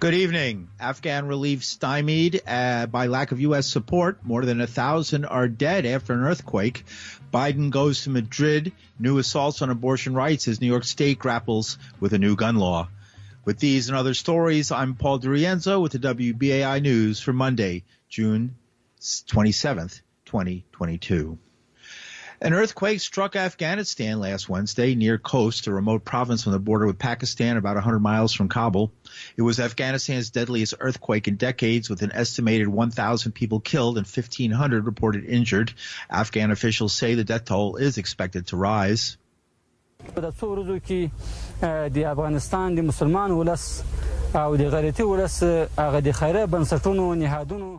Good evening. Afghan relief stymied uh, by lack of U.S. support. More than a thousand are dead after an earthquake. Biden goes to Madrid. New assaults on abortion rights as New York State grapples with a new gun law. With these and other stories, I'm Paul DiRienzo with the WBAI News for Monday, June 27th, 2022. An earthquake struck Afghanistan last Wednesday near Khost, a remote province on the border with Pakistan about 100 miles from Kabul. It was Afghanistan's deadliest earthquake in decades with an estimated 1,000 people killed and 1,500 reported injured. Afghan officials say the death toll is expected to rise. د څو ورځو کې د افغانستان د مسلمان ولس او د غیرتي ولس هغه د خیره بنسټونو نهادونو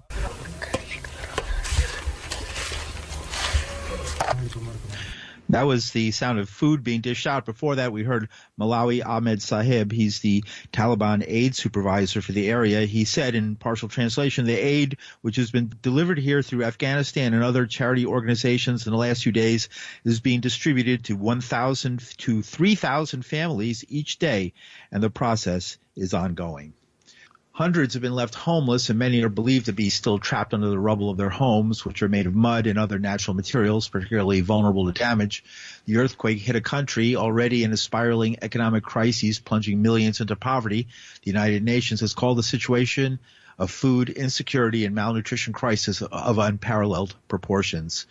That was the sound of food being dished out. Before that, we heard Malawi Ahmed Sahib. He's the Taliban aid supervisor for the area. He said in partial translation, the aid, which has been delivered here through Afghanistan and other charity organizations in the last few days, is being distributed to 1,000 to 3,000 families each day, and the process is ongoing. Hundreds have been left homeless, and many are believed to be still trapped under the rubble of their homes, which are made of mud and other natural materials, particularly vulnerable to damage. The earthquake hit a country already in a spiraling economic crisis, plunging millions into poverty. The United Nations has called the situation a food insecurity and malnutrition crisis of unparalleled proportions.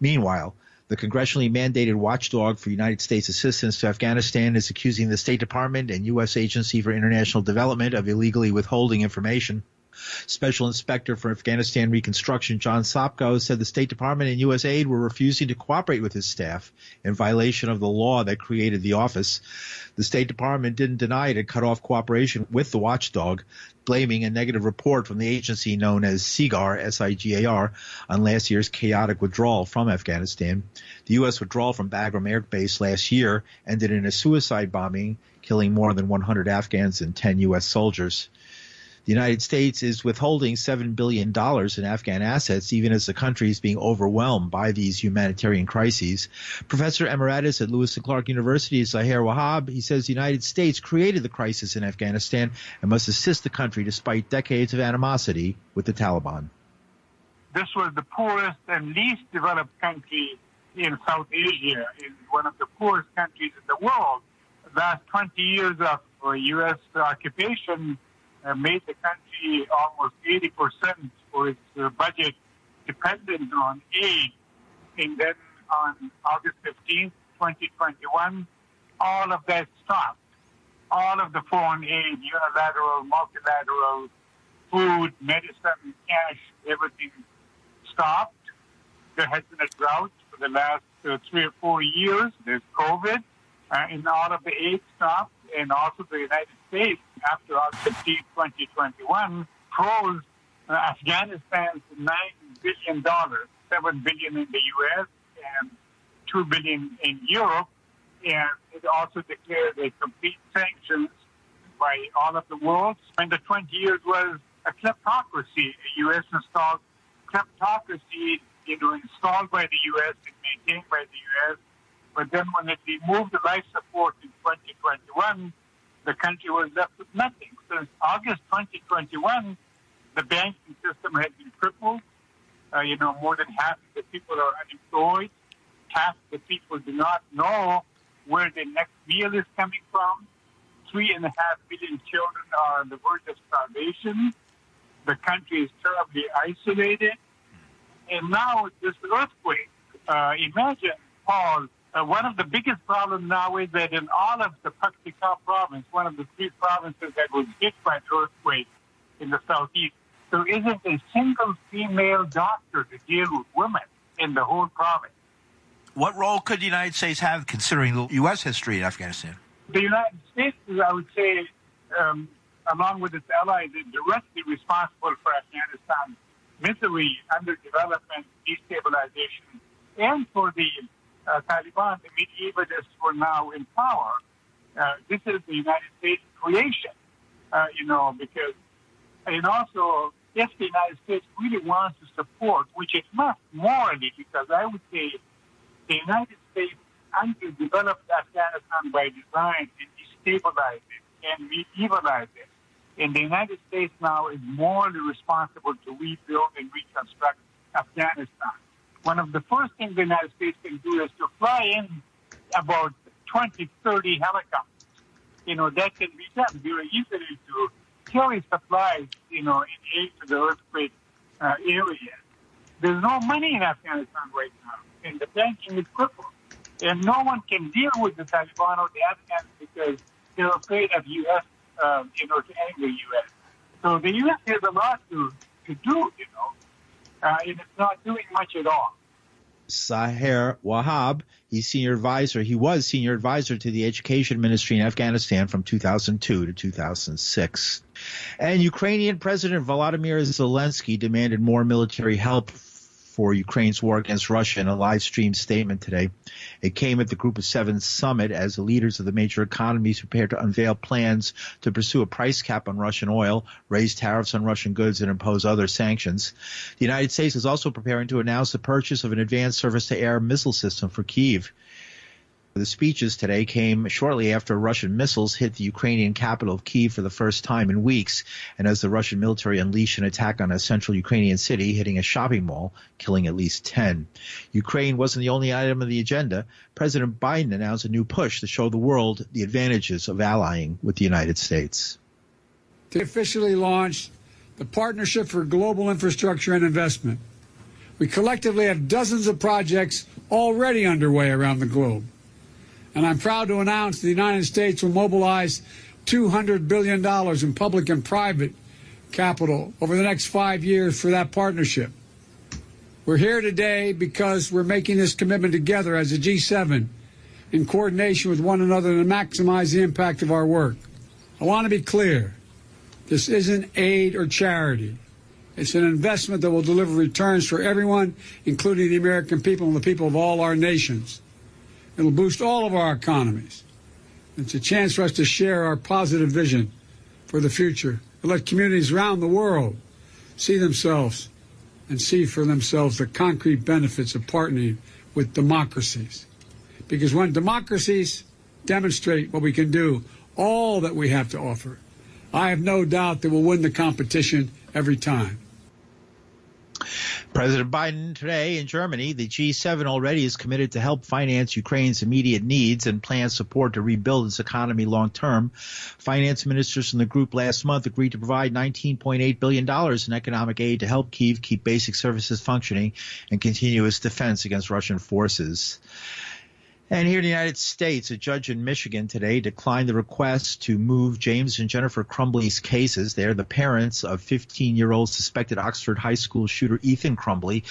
Meanwhile, the congressionally mandated watchdog for United States assistance to Afghanistan is accusing the State Department and U.S. Agency for International Development of illegally withholding information. Special Inspector for Afghanistan Reconstruction John Sopko said the State Department and USAID were refusing to cooperate with his staff in violation of the law that created the office. The State Department didn't deny it cut off cooperation with the watchdog, blaming a negative report from the agency known as SIGAR, S-I-G-A-R, on last year's chaotic withdrawal from Afghanistan. The U.S. withdrawal from Bagram Air Base last year ended in a suicide bombing, killing more than 100 Afghans and 10 U.S. soldiers. The United States is withholding $7 billion in Afghan assets, even as the country is being overwhelmed by these humanitarian crises. Professor Emeritus at Lewis and Clark University, Zaher Wahab, he says the United States created the crisis in Afghanistan and must assist the country despite decades of animosity with the Taliban. This was the poorest and least developed country in South Asia, in one of the poorest countries in the world. The last 20 years of U.S. occupation uh, made the country almost 80% for its uh, budget dependent on aid. And then on August 15, 2021, all of that stopped. All of the foreign aid, unilateral, multilateral, food, medicine, cash, everything stopped. There has been a drought for the last uh, three or four years. There's COVID, uh, and all of the aid stopped. And also the United States, after 15, 2021, froze uh, Afghanistan's $9 billion, 7 billion in the U.S. and 2 billion in Europe. And it also declared a complete sanctions by all of the world. And the 20 years was a kleptocracy, a U.S. installed kleptocracy, you know, installed by the U.S. and maintained by the U.S. But then when it removed the life support in 2021, the country was left with nothing. Since August 2021, the banking system has been crippled. Uh, you know, more than half of the people are unemployed. Half of the people do not know where their next meal is coming from. Three and a half billion children are on the verge of starvation. The country is terribly isolated. And now this earthquake. Uh, imagine, Paul, uh, one of the biggest problems now is that in all of the Paktika province, one of the three provinces that was hit by the earthquake in the southeast, there isn't a single female doctor to deal with women in the whole province. What role could the United States have considering the U.S. history in Afghanistan? The United States, is, I would say, um, along with its allies, is directly responsible for Afghanistan's misery, underdevelopment, destabilization, and for the uh, Taliban, the medievalists were now in power. Uh, this is the United States creation, uh, you know, because, and also, if the United States really wants to support, which it must morally, because I would say the United States underdeveloped Afghanistan by design and destabilized it and medievalized it. And the United States now is morally responsible to rebuild and reconstruct Afghanistan. One of the first things the United States can do is to fly in about 20, 30 helicopters. You know, that can be done very easily to carry supplies, you know, in aid to the earthquake uh, area. There's no money in Afghanistan right now, and the banking is crippled. And no one can deal with the Taliban or the Afghans because they're afraid of U.S., uh, you know, to anger U.S. So the U.S. has a lot to, to do, you know, uh, and it's not doing much at all. Zaher Wahab. He's senior advisor. He was senior advisor to the education ministry in Afghanistan from 2002 to 2006. And Ukrainian President Volodymyr Zelensky demanded more military help for Ukraine's war against Russia in a live stream statement today. It came at the Group of Seven summit as the leaders of the major economies prepared to unveil plans to pursue a price cap on Russian oil, raise tariffs on Russian goods, and impose other sanctions. The United States is also preparing to announce the purchase of an advanced surface-to-air missile system for Kiev. The speeches today came shortly after Russian missiles hit the Ukrainian capital of Kiev for the first time in weeks, and as the Russian military unleashed an attack on a central Ukrainian city, hitting a shopping mall, killing at least 10. Ukraine wasn't the only item on the agenda. President Biden announced a new push to show the world the advantages of allying with the United States. They officially launched the Partnership for Global Infrastructure and Investment. We collectively have dozens of projects already underway around the globe and I'm proud to announce the United States will mobilize $200 billion in public and private capital over the next five years for that partnership. We're here today because we're making this commitment together as a G7 in coordination with one another to maximize the impact of our work. I want to be clear. This isn't aid or charity. It's an investment that will deliver returns for everyone, including the American people and the people of all our nations. It'll boost all of our economies. It's a chance for us to share our positive vision for the future and let communities around the world see themselves and see for themselves the concrete benefits of partnering with democracies. Because when democracies demonstrate what we can do, all that we have to offer, I have no doubt that we'll win the competition every time. President Biden today in Germany, the G7 already is committed to help finance Ukraine's immediate needs and plans support to rebuild its economy long term. Finance ministers from the group last month agreed to provide $19.8 billion in economic aid to help Kiev keep basic services functioning and continue its defense against Russian forces. And here in the United States, a judge in Michigan today declined the request to move James and Jennifer Crumbley's cases. They're the parents of 15-year-old suspected Oxford High School shooter Ethan Crumbley.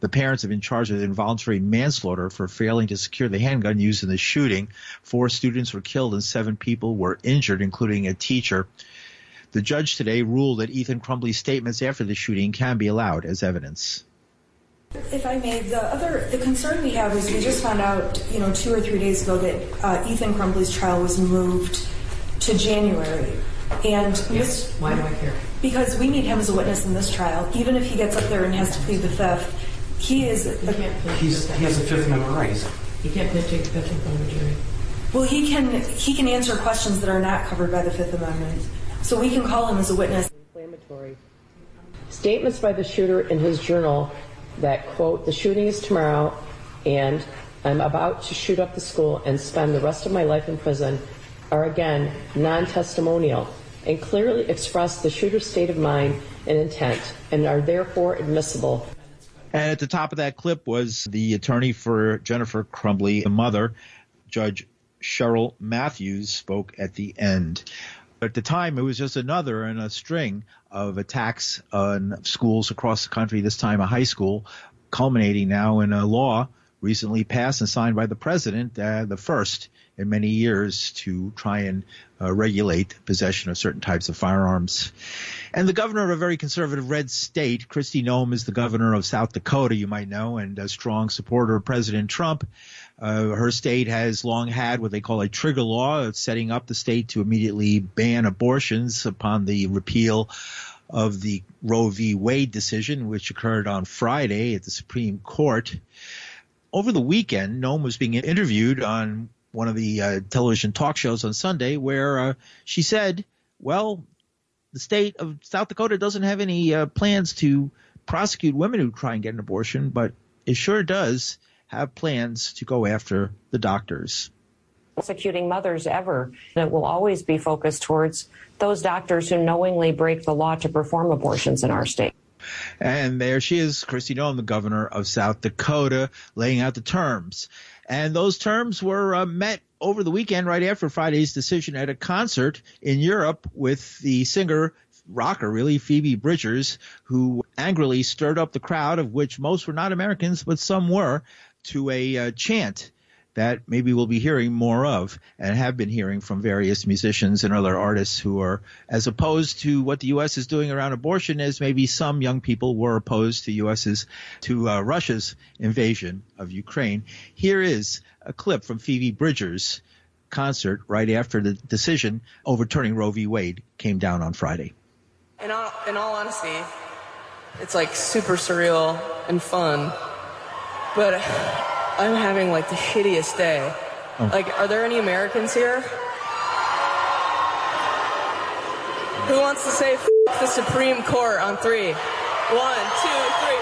The parents have been charged with involuntary manslaughter for failing to secure the handgun used in the shooting. Four students were killed and seven people were injured, including a teacher. The judge today ruled that Ethan Crumbley's statements after the shooting can be allowed as evidence. If I may, the other the concern we have is we just found out, you know, two or three days ago that uh, Ethan Crumbley's trial was moved to January. And yes. why do I care? Because we need him as a witness in this trial, even if he gets up there and has to plead the fifth. He is. He, can't he's, he has a Fifth Amendment right. He can't take the Fifth Amendment jury. Well, he can he can answer questions that are not covered by the Fifth Amendment, so we can call him as a witness. Inflammatory statements by the shooter in his journal that, quote, the shooting is tomorrow and I'm about to shoot up the school and spend the rest of my life in prison are again non testimonial and clearly express the shooter's state of mind and intent and are therefore admissible. And at the top of that clip was the attorney for Jennifer Crumbley, the mother, Judge Cheryl Matthews, spoke at the end. At the time, it was just another in a string of attacks on schools across the country, this time a high school, culminating now in a law recently passed and signed by the president, uh, the first in many years to try and uh, regulate possession of certain types of firearms. And the governor of a very conservative red state, Kristi Noem, is the governor of South Dakota, you might know, and a strong supporter of President Trump. Uh, her state has long had what they call a trigger law, setting up the state to immediately ban abortions upon the repeal of the Roe v. Wade decision, which occurred on Friday at the Supreme Court. Over the weekend, Noem was being interviewed on one of the uh, television talk shows on Sunday, where uh, she said, "Well, the state of South Dakota doesn't have any uh, plans to prosecute women who try and get an abortion, but it sure does have plans to go after the doctors. Prosecuting mothers ever. It will always be focused towards those doctors who knowingly break the law to perform abortions in our state. And there she is, Kristi Noem, the governor of South Dakota, laying out the terms. And those terms were uh, met over the weekend, right after Friday's decision at a concert in Europe with the singer rocker, really, Phoebe Bridgers, who angrily stirred up the crowd, of which most were not Americans, but some were, to a uh, chant that maybe we'll be hearing more of and have been hearing from various musicians and other artists who are as opposed to what the U.S. is doing around abortion as maybe some young people were opposed to U.S.'s to uh, Russia's invasion of Ukraine. Here is a clip from Phoebe Bridgers' concert right after the decision overturning Roe v. Wade came down on Friday. In all, in all honesty, it's like super surreal and fun, but I'm having like the shittiest day. Oh. Like, are there any Americans here? Who wants to say f- the Supreme Court on three? One, two, three.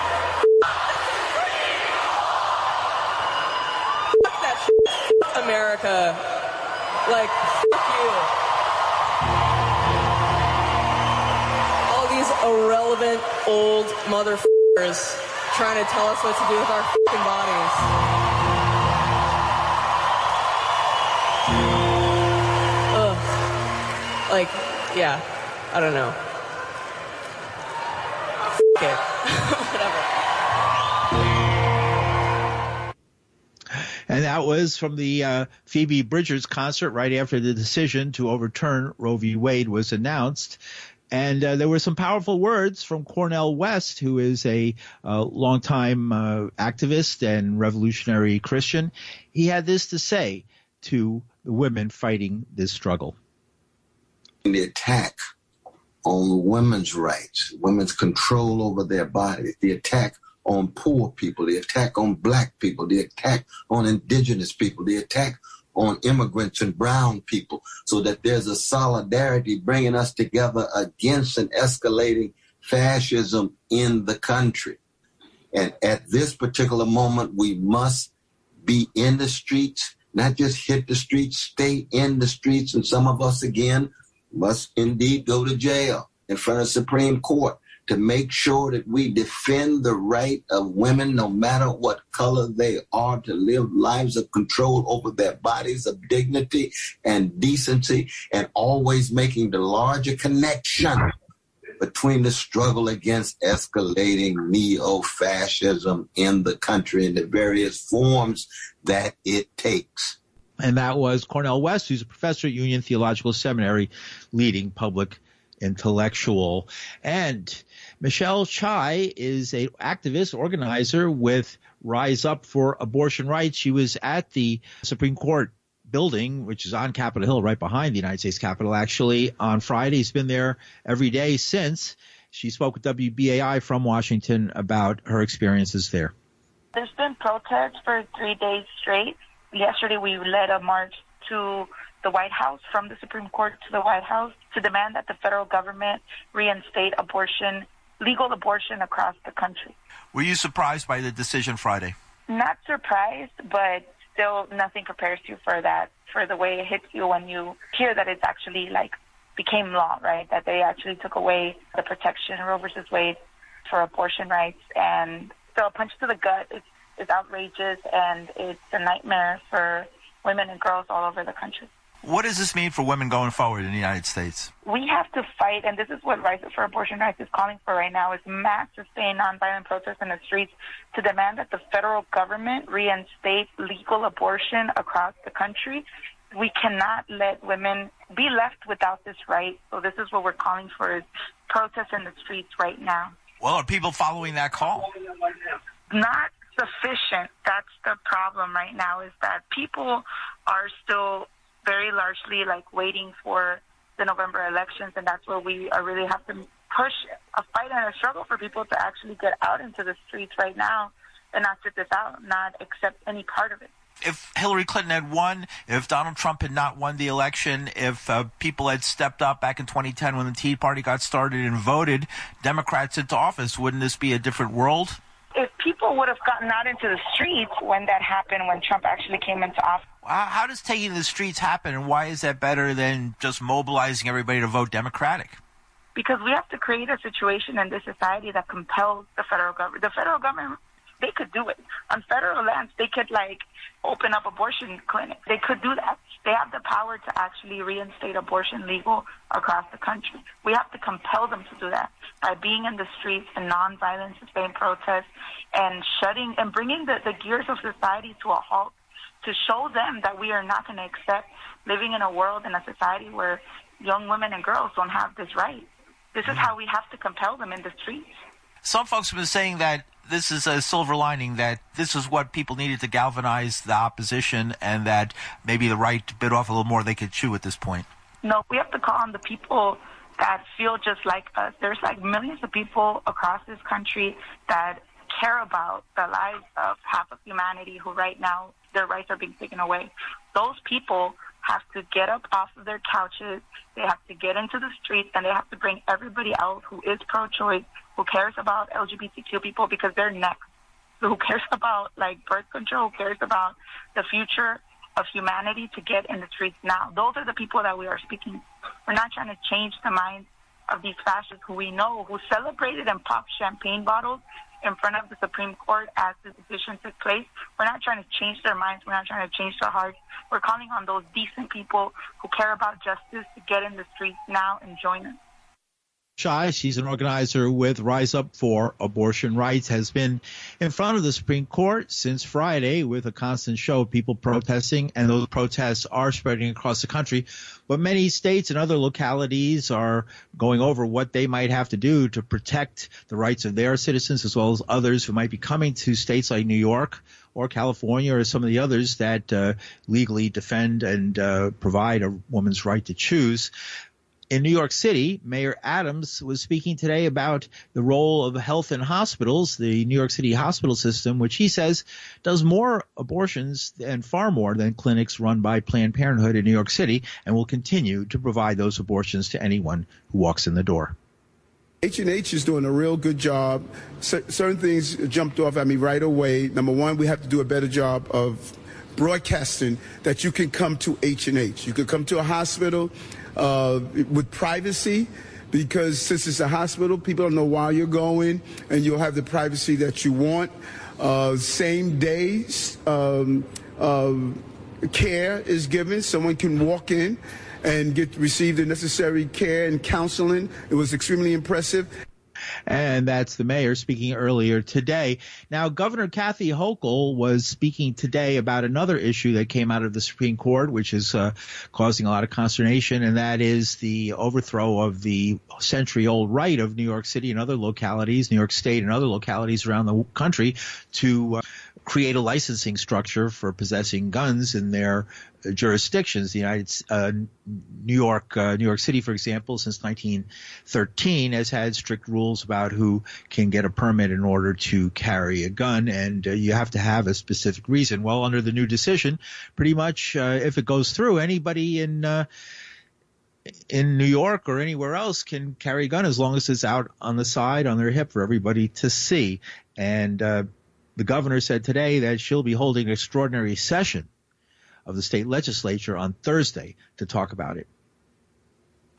Fuck that shit. America. Like, fuck you. All these irrelevant old motherfuckers trying to tell us what to do with our fucking bodies. Ugh. Like, yeah, I don't know. it. Whatever. And that was from the uh, Phoebe Bridgers concert right after the decision to overturn Roe v. Wade was announced. And uh, there were some powerful words from Cornel West, who is a uh, longtime uh, activist and revolutionary Christian. He had this to say to the women fighting this struggle the attack on women's rights, women's control over their bodies, the attack on poor people, the attack on black people, the attack on indigenous people, the attack on immigrants and brown people, so that there's a solidarity bringing us together against an escalating fascism in the country. And at this particular moment, we must be in the streets, not just hit the streets, stay in the streets, and some of us again must indeed go to jail in front of Supreme Court to make sure that we defend the right of women, no matter what color they are, to live lives of control over their bodies, of dignity and decency, and always making the larger connection between the struggle against escalating neo-fascism in the country and the various forms that it takes. And that was Cornel West, who's a professor at Union Theological Seminary, leading public intellectual. And Michelle Xai is a activist organizer with Rise Up for Abortion Rights. She was at the Supreme Court building, which is on Capitol Hill, right behind the United States Capitol, actually, on Friday. He's been there every day since. She spoke with WBAI from Washington about her experiences there. There's been protests for three days straight yesterday we led a march to the White House, from the Supreme Court to the White House, to demand that the federal government reinstate abortion, legal abortion across the country. Were you surprised by the decision Friday? Not surprised, but still nothing prepares you for that, for the way it hits you when you hear that it's actually like became law, right? That they actually took away the protection Roe versus Wade for abortion rights and so a punch to the gut. It's is outrageous and it's a nightmare for women and girls all over the country. What does this mean for women going forward in the United States? We have to fight, and this is what Rise for Abortion Rights is calling for right now, is mass sustained nonviolent protests in the streets to demand that the federal government reinstate legal abortion across the country. We cannot let women be left without this right. So this is what we're calling for is protests in the streets right now. Well, are people following that call? Not sufficient. That's the problem right now is that people are still very largely like waiting for the November elections, and that's where we are really have to push a fight and a struggle for people to actually get out into the streets right now and not sit this out, not accept any part of it. if Hillary Clinton had won, if Donald Trump had not won the election, if uh, people had stepped up back in 2010 when the Tea Party got started and voted Democrats into office, wouldn't this be a different world? If people would have gotten out into the streets when that happened, when Trump actually came into office. How does taking the streets happen, and why is that better than just mobilizing everybody to vote Democratic? Because we have to create a situation in this society that compels the federal government. The federal government they could do it. On federal lands, they could like open up abortion clinics. They could do that. They have the power to actually reinstate abortion legal across the country. We have to compel them to do that by being in the streets and nonviolent sustained protests and shutting and bringing the, the gears of society to a halt to show them that we are not going to accept living in a world in a society where young women and girls don't have this right. This is mm-hmm. how we have to compel them in the streets. Some folks have been saying that this is a silver lining that this is what people needed to galvanize the opposition and that maybe the right bit off a little more they could chew at this point. No, we have to call on the people that feel just like us. There's like millions of people across this country that care about the lives of half of humanity who right now their rights are being taken away. Those people have to get up off of their couches. They have to get into the streets and they have to bring everybody else who is pro-choice, who cares about LGBTQ people because they're next. Who cares about like birth control, who cares about the future of humanity to get in the streets now. Those are the people that we are speaking. We're not trying to change the minds of these fascists who we know who celebrated and popped champagne bottles in front of the Supreme Court as the decision took place. We're not trying to change their minds. We're not trying to change their hearts. We're calling on those decent people who care about justice to get in the streets now and join us. Xai, she's an organizer with Rise Up for Abortion Rights, has been in front of the Supreme Court since Friday with a constant show of people protesting, and those protests are spreading across the country. But many states and other localities are going over what they might have to do to protect the rights of their citizens as well as others who might be coming to states like New York or California or some of the others that uh, legally defend and uh, provide a woman's right to choose in New York City, Mayor Adams was speaking today about the role of Health and Hospitals, the New York City hospital system, which he says does more abortions and far more than clinics run by Planned Parenthood in New York City and will continue to provide those abortions to anyone who walks in the door. H&H is doing a real good job. C- certain things jumped off at me right away. Number one, we have to do a better job of broadcasting that you can come to H&H. You can come to a hospital uh, with privacy because since it's a hospital, people don't know why you're going, and you'll have the privacy that you want. Uh, same days um, uh, care is given. Someone can walk in and get receive the necessary care and counseling. It was extremely impressive. And that's the mayor speaking earlier today. Now, Governor Kathy Hochul was speaking today about another issue that came out of the Supreme Court, which is uh, causing a lot of consternation, and that is the overthrow of the century old right of New York City and other localities, New York State and other localities around the country to uh, create a licensing structure for possessing guns in their jurisdictions. The United uh, New York, uh, New York City, for example, since 1913 has had strict rules about who can get a permit in order to carry a gun, and uh, you have to have a specific reason. Well, under the new decision, pretty much uh, if it goes through, anybody in uh, in New York or anywhere else can carry a gun as long as it's out on the side on their hip for everybody to see. And uh, the governor said today that she'll be holding an extraordinary session of the state legislature on Thursday to talk about it.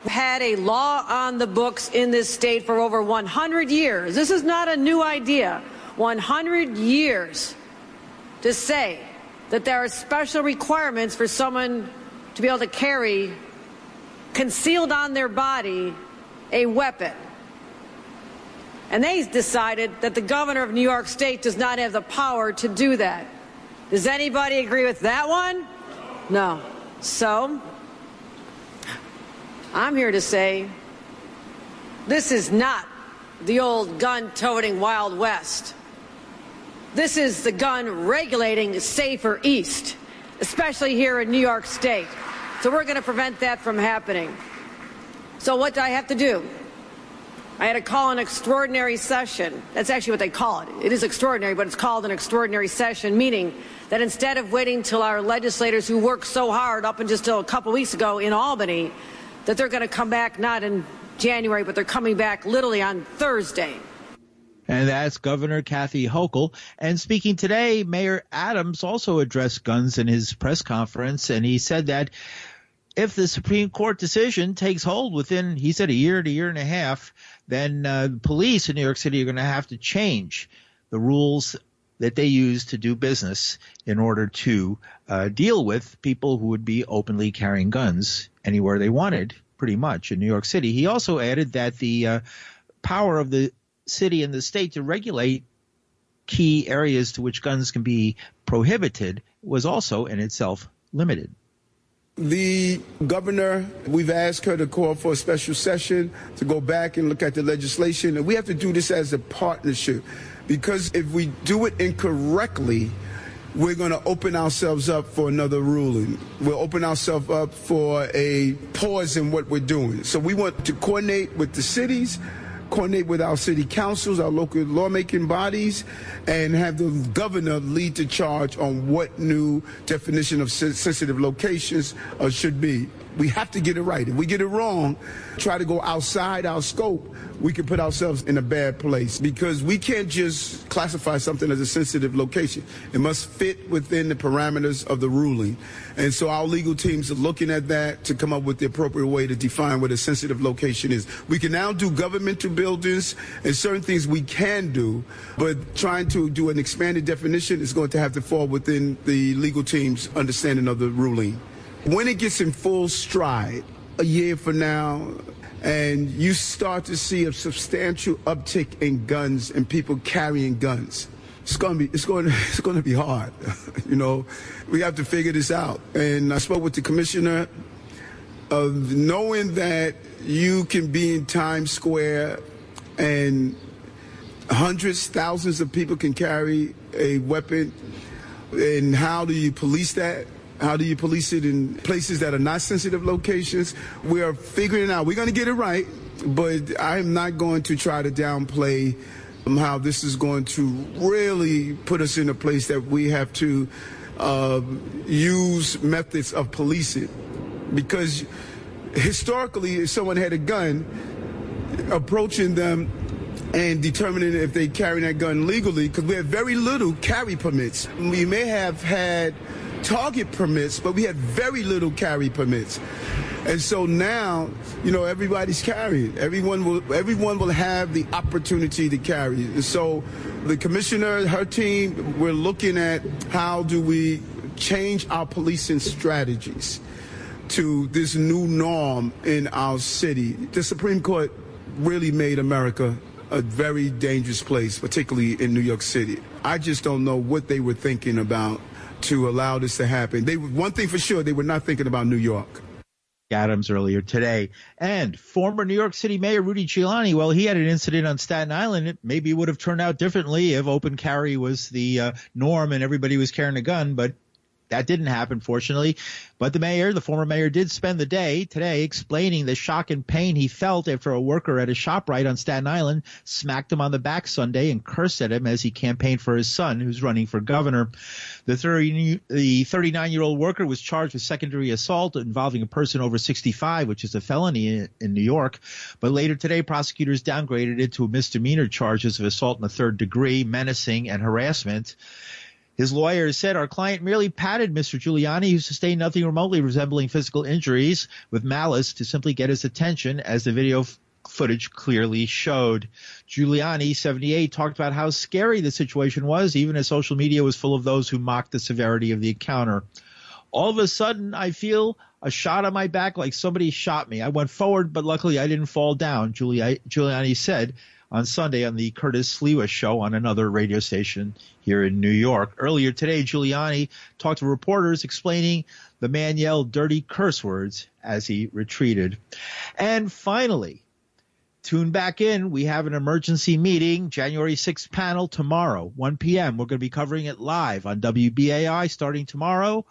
We've Had a law on the books in this state for over 100 years. This is not a new idea. 100 years to say that there are special requirements for someone to be able to carry concealed on their body a weapon. And they decided that the governor of New York State does not have the power to do that. Does anybody agree with that one? No. So, I'm here to say this is not the old gun toting Wild West. This is the gun regulating safer East, especially here in New York State. So we're going to prevent that from happening. So what do I have to do? I had to call an extraordinary session. That's actually what they call it. It is extraordinary, but it's called an extraordinary session, meaning that instead of waiting till our legislators who worked so hard up until a couple weeks ago in Albany, that they're going to come back not in January, but they're coming back literally on Thursday. And that's Governor Kathy Hochul. And speaking today, Mayor Adams also addressed guns in his press conference, and he said that if the Supreme Court decision takes hold within, he said, a year to a year and a half, then uh, police in New York City are going to have to change the rules that they use to do business in order to uh, deal with people who would be openly carrying guns anywhere they wanted, pretty much in New York City. He also added that the uh, power of the city and the state to regulate key areas to which guns can be prohibited was also in itself limited. The governor, we've asked her to call for a special session to go back and look at the legislation. And we have to do this as a partnership because if we do it incorrectly, we're going to open ourselves up for another ruling. We'll open ourselves up for a pause in what we're doing. So we want to coordinate with the cities coordinate with our city councils, our local lawmaking bodies, and have the governor lead the charge on what new definition of sensitive locations uh, should be. We have to get it right. If we get it wrong, try to go outside our scope, we can put ourselves in a bad place because we can't just classify something as a sensitive location. It must fit within the parameters of the ruling. And so our legal teams are looking at that to come up with the appropriate way to define what a sensitive location is. We can now do governmental buildings and certain things we can do, but trying to do an expanded definition is going to have to fall within the legal team's understanding of the ruling. When it gets in full stride, a year from now, and you start to see a substantial uptick in guns and people carrying guns. It's to be it's going it's to be hard. you know, we have to figure this out. And I spoke with the commissioner of knowing that you can be in Times Square and hundreds, thousands of people can carry a weapon. And how do you police that? How do you police it in places that are not sensitive locations? We are figuring it out. We're going to get it right, but I'm not going to try to downplay um, how this is going to really put us in a place that we have to uh, use methods of policing. Because historically, if someone had a gun, approaching them and determining if they carry that gun legally, because we have very little carry permits. We may have had target permits, but we had very little carry permits. And so now, you know, everybody's carrying. Everyone will everyone will have the opportunity to carry. And so the commissioner, her team, we're looking at how do we change our policing strategies to this new norm in our city. The Supreme Court really made America a very dangerous place, particularly in New York City. I just don't know what they were thinking about to allow this to happen. They one thing for sure, they were not thinking about New York. Adams earlier today. And former New York City Mayor Rudy Giuliani, well, he had an incident on Staten Island. It maybe would have turned out differently if open carry was the uh, norm and everybody was carrying a gun, but that didn't happen, fortunately. But the mayor, the former mayor, did spend the day today explaining the shock and pain he felt after a worker at a ShopRite on Staten Island smacked him on the back Sunday and cursed at him as he campaigned for his son, who's running for governor. The 30, the 39 year old worker was charged with secondary assault involving a person over 65, which is a felony in, in New York. But later today, prosecutors downgraded it to misdemeanor charges of assault in the third degree, menacing, and harassment. His lawyer said our client merely patted Mr. Giuliani, who sustained nothing remotely resembling physical injuries, with malice to simply get his attention, as the video f- footage clearly showed. Giuliani, 78, talked about how scary the situation was, even as social media was full of those who mocked the severity of the encounter. All of a sudden, I feel a shot on my back like somebody shot me. I went forward, but luckily I didn't fall down, Giuliani said on Sunday on the Curtis Sliwa show on another radio station here in New York. Earlier today, Giuliani talked to reporters explaining the man yelled dirty curse words as he retreated. And finally, tune back in. We have an emergency meeting, January 6th panel tomorrow, 1 p.m. We're going to be covering it live on WBAI starting tomorrow.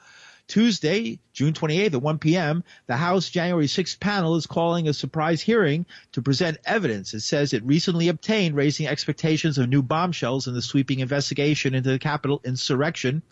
Tuesday, June 28th at 1 p.m., the House January 6th panel is calling a surprise hearing to present evidence it says it recently obtained, raising expectations of new bombshells in the sweeping investigation into the Capitol insurrection.